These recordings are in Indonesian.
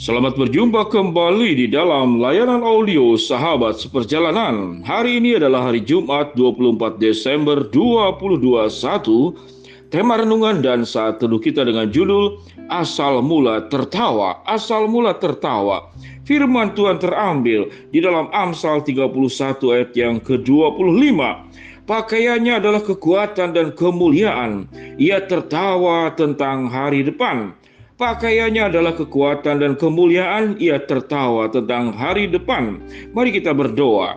Selamat berjumpa kembali di dalam layanan audio Sahabat Seperjalanan. Hari ini adalah hari Jumat 24 Desember 2021. Tema renungan dan saat teduh kita dengan judul Asal Mula Tertawa. Asal Mula Tertawa. Firman Tuhan terambil di dalam Amsal 31 ayat yang ke-25. Pakaiannya adalah kekuatan dan kemuliaan. Ia tertawa tentang hari depan Pakaiannya adalah kekuatan dan kemuliaan, ia tertawa tentang hari depan. Mari kita berdoa.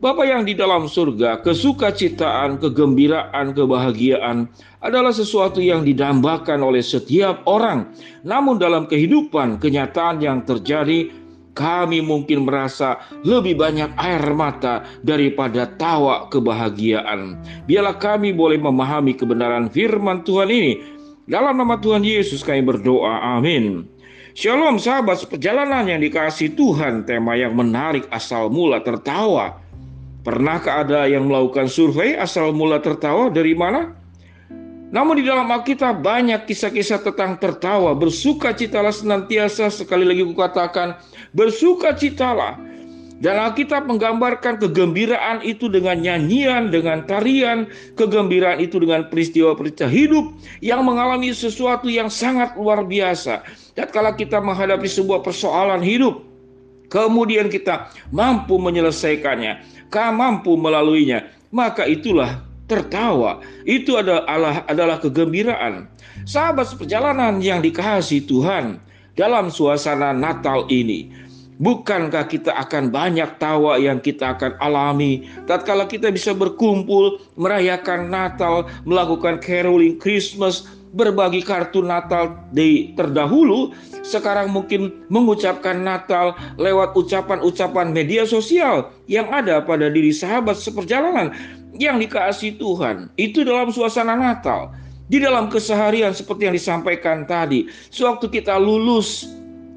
Bapa yang di dalam surga, kesukacitaan, kegembiraan, kebahagiaan adalah sesuatu yang didambakan oleh setiap orang. Namun dalam kehidupan, kenyataan yang terjadi, kami mungkin merasa lebih banyak air mata daripada tawa kebahagiaan. Biarlah kami boleh memahami kebenaran firman Tuhan ini dalam nama Tuhan Yesus kami berdoa. Amin. Shalom sahabat perjalanan yang dikasih Tuhan. Tema yang menarik asal mula tertawa. Pernahkah ada yang melakukan survei asal mula tertawa dari mana? Namun di dalam Alkitab banyak kisah-kisah tentang tertawa. Bersuka citalah senantiasa. Sekali lagi kukatakan bersuka citalah dan Alkitab menggambarkan kegembiraan itu dengan nyanyian, dengan tarian, kegembiraan itu dengan peristiwa-peristiwa hidup yang mengalami sesuatu yang sangat luar biasa. Dan kalau kita menghadapi sebuah persoalan hidup, kemudian kita mampu menyelesaikannya, kita mampu melaluinya, maka itulah tertawa. Itu adalah adalah kegembiraan. Sahabat seperjalanan yang dikasihi Tuhan dalam suasana Natal ini, Bukankah kita akan banyak tawa yang kita akan alami tatkala kita bisa berkumpul, merayakan Natal, melakukan caroling Christmas, berbagi kartu Natal di terdahulu, sekarang mungkin mengucapkan Natal lewat ucapan-ucapan media sosial yang ada pada diri sahabat seperjalanan yang dikasih Tuhan. Itu dalam suasana Natal. Di dalam keseharian seperti yang disampaikan tadi, sewaktu kita lulus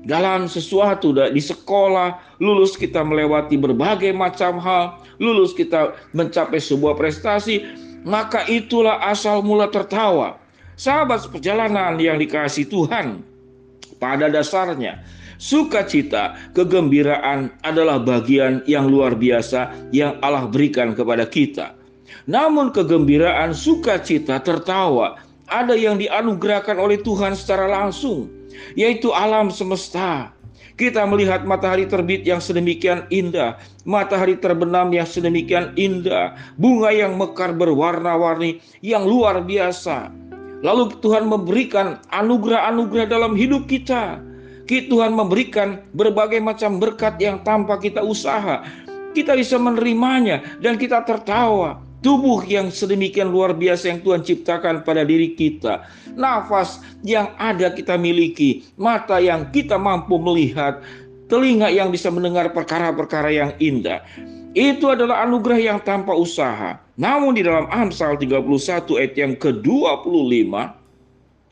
dalam sesuatu di sekolah, lulus kita melewati berbagai macam hal, lulus kita mencapai sebuah prestasi, maka itulah asal mula tertawa. Sahabat perjalanan yang dikasih Tuhan, pada dasarnya sukacita, kegembiraan adalah bagian yang luar biasa yang Allah berikan kepada kita. Namun kegembiraan, sukacita, tertawa ada yang dianugerahkan oleh Tuhan secara langsung yaitu alam semesta. Kita melihat matahari terbit yang sedemikian indah, matahari terbenam yang sedemikian indah, bunga yang mekar berwarna-warni yang luar biasa. Lalu Tuhan memberikan anugerah-anugerah dalam hidup kita. Tuhan memberikan berbagai macam berkat yang tanpa kita usaha. Kita bisa menerimanya dan kita tertawa tubuh yang sedemikian luar biasa yang Tuhan ciptakan pada diri kita, nafas yang ada kita miliki, mata yang kita mampu melihat, telinga yang bisa mendengar perkara-perkara yang indah. Itu adalah anugerah yang tanpa usaha. Namun di dalam Amsal 31 ayat yang ke-25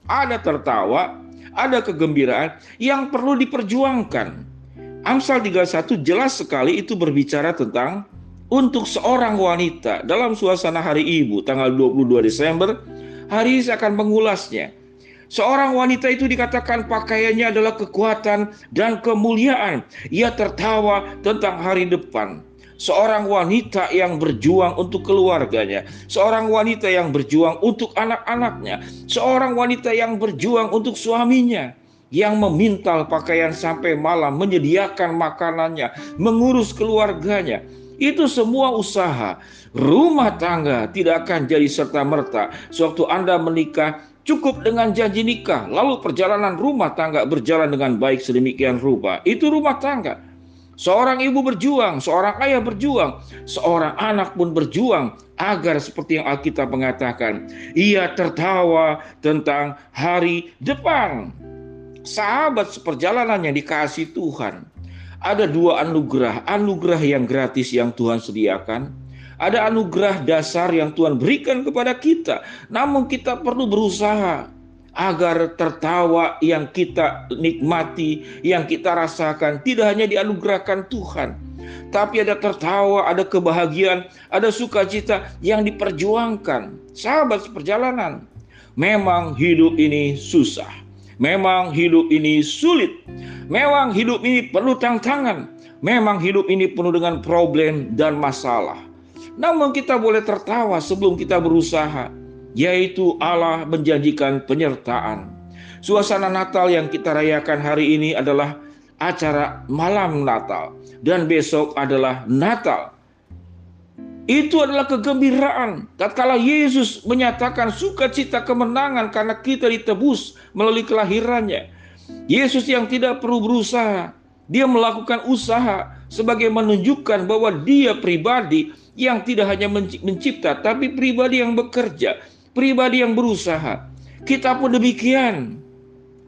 ada tertawa, ada kegembiraan yang perlu diperjuangkan. Amsal 31 jelas sekali itu berbicara tentang untuk seorang wanita dalam suasana hari ibu tanggal 22 Desember, hari ini akan mengulasnya. Seorang wanita itu dikatakan pakaiannya adalah kekuatan dan kemuliaan. Ia tertawa tentang hari depan. Seorang wanita yang berjuang untuk keluarganya, seorang wanita yang berjuang untuk anak-anaknya, seorang wanita yang berjuang untuk suaminya, yang memintal pakaian sampai malam, menyediakan makanannya, mengurus keluarganya, itu semua usaha. Rumah tangga tidak akan jadi serta-merta. Sewaktu Anda menikah, cukup dengan janji nikah. Lalu perjalanan rumah tangga berjalan dengan baik sedemikian rupa. Itu rumah tangga. Seorang ibu berjuang, seorang ayah berjuang, seorang anak pun berjuang agar seperti yang Alkitab mengatakan, ia tertawa tentang hari depan. Sahabat seperjalanan yang dikasih Tuhan, ada dua anugerah, anugerah yang gratis yang Tuhan sediakan, ada anugerah dasar yang Tuhan berikan kepada kita. Namun kita perlu berusaha agar tertawa yang kita nikmati, yang kita rasakan tidak hanya dianugerahkan Tuhan, tapi ada tertawa, ada kebahagiaan, ada sukacita yang diperjuangkan. Sahabat seperjalanan, memang hidup ini susah. Memang hidup ini sulit. Memang hidup ini penuh tantangan. Memang hidup ini penuh dengan problem dan masalah. Namun kita boleh tertawa sebelum kita berusaha, yaitu Allah menjanjikan penyertaan. Suasana Natal yang kita rayakan hari ini adalah acara malam Natal dan besok adalah Natal. Itu adalah kegembiraan. Tatkala Yesus menyatakan sukacita kemenangan karena kita ditebus melalui kelahirannya. Yesus yang tidak perlu berusaha, dia melakukan usaha sebagai menunjukkan bahwa dia pribadi yang tidak hanya mencipta tapi pribadi yang bekerja, pribadi yang berusaha. Kita pun demikian.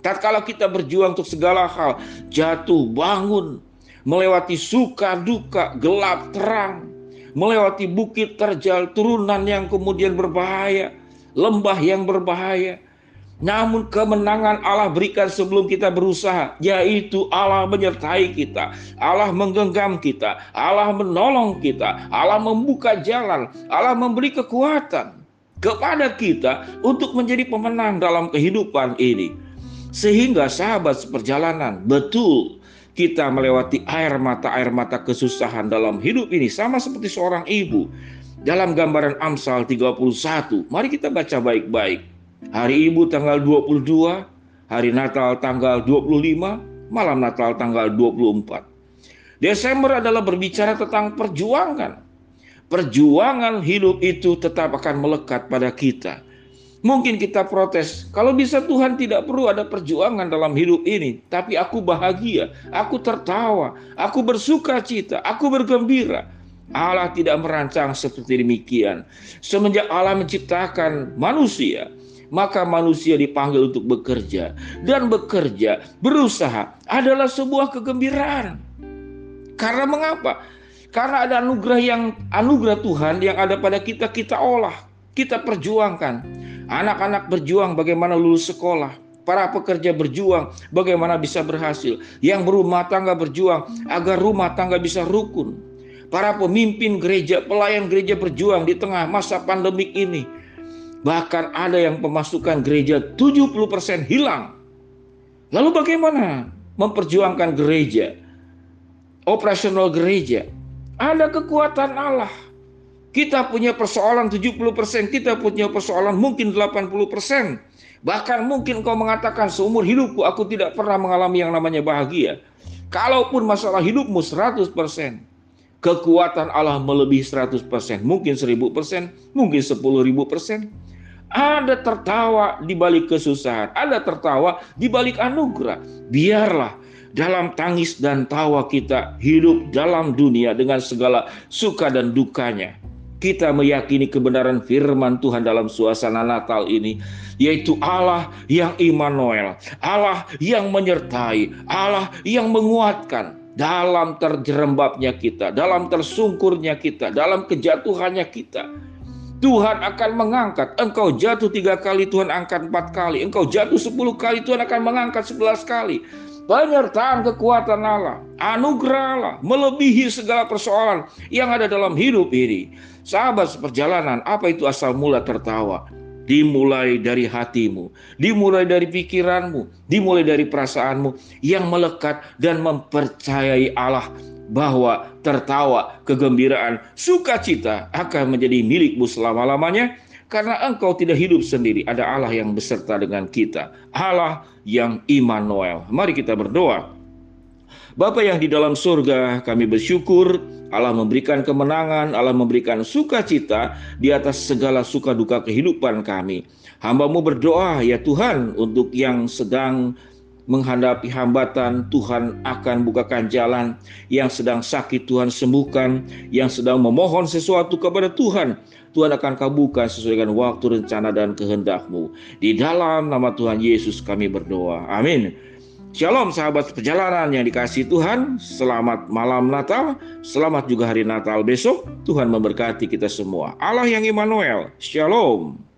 Tatkala kita berjuang untuk segala hal, jatuh, bangun, melewati suka, duka, gelap, terang, melewati bukit terjal, turunan yang kemudian berbahaya, lembah yang berbahaya. Namun kemenangan Allah berikan sebelum kita berusaha, yaitu Allah menyertai kita, Allah menggenggam kita, Allah menolong kita, Allah membuka jalan, Allah memberi kekuatan kepada kita untuk menjadi pemenang dalam kehidupan ini. Sehingga sahabat seperjalanan, betul kita melewati air mata-air mata kesusahan dalam hidup ini sama seperti seorang ibu. Dalam gambaran Amsal 31, mari kita baca baik-baik. Hari Ibu tanggal 22, hari Natal tanggal 25, malam Natal tanggal 24. Desember adalah berbicara tentang perjuangan. Perjuangan hidup itu tetap akan melekat pada kita Mungkin kita protes, kalau bisa Tuhan tidak perlu ada perjuangan dalam hidup ini, tapi aku bahagia, aku tertawa, aku bersuka cita, aku bergembira. Allah tidak merancang seperti demikian. Semenjak Allah menciptakan manusia, maka manusia dipanggil untuk bekerja dan bekerja, berusaha adalah sebuah kegembiraan. Karena mengapa? Karena ada anugerah yang anugerah Tuhan yang ada pada kita kita olah, kita perjuangkan. Anak-anak berjuang bagaimana lulus sekolah. Para pekerja berjuang bagaimana bisa berhasil. Yang berumah tangga berjuang agar rumah tangga bisa rukun. Para pemimpin gereja, pelayan gereja berjuang di tengah masa pandemik ini. Bahkan ada yang pemasukan gereja 70% hilang. Lalu bagaimana memperjuangkan gereja? Operasional gereja. Ada kekuatan Allah kita punya persoalan 70%, kita punya persoalan mungkin 80%. Bahkan mungkin kau mengatakan seumur hidupku aku tidak pernah mengalami yang namanya bahagia. Kalaupun masalah hidupmu 100%, kekuatan Allah melebihi 100%, mungkin 1000%, mungkin 10.000%. Ada tertawa di balik kesusahan, ada tertawa di balik anugerah. Biarlah dalam tangis dan tawa kita hidup dalam dunia dengan segala suka dan dukanya kita meyakini kebenaran firman Tuhan dalam suasana Natal ini, yaitu Allah yang Immanuel, Allah yang menyertai, Allah yang menguatkan dalam terjerembabnya kita, dalam tersungkurnya kita, dalam kejatuhannya kita. Tuhan akan mengangkat. Engkau jatuh tiga kali, Tuhan angkat empat kali. Engkau jatuh sepuluh kali, Tuhan akan mengangkat sebelas kali. Penyertaan kekuatan Allah, anugerah Allah, melebihi segala persoalan yang ada dalam hidup ini. Sahabat seperjalanan, apa itu asal mula tertawa? Dimulai dari hatimu, dimulai dari pikiranmu, dimulai dari perasaanmu yang melekat dan mempercayai Allah bahwa tertawa, kegembiraan, sukacita akan menjadi milikmu selama-lamanya karena engkau tidak hidup sendiri, ada Allah yang beserta dengan kita, Allah yang Immanuel. Mari kita berdoa. Bapa yang di dalam surga, kami bersyukur Allah memberikan kemenangan, Allah memberikan sukacita di atas segala suka duka kehidupan kami. Hambamu berdoa ya Tuhan untuk yang sedang menghadapi hambatan Tuhan akan bukakan jalan yang sedang sakit Tuhan sembuhkan yang sedang memohon sesuatu kepada Tuhan Tuhan akan kabulkan sesuai dengan waktu rencana dan kehendakmu di dalam nama Tuhan Yesus kami berdoa amin Shalom sahabat perjalanan yang dikasih Tuhan. Selamat malam Natal. Selamat juga hari Natal besok. Tuhan memberkati kita semua. Allah yang Immanuel. Shalom.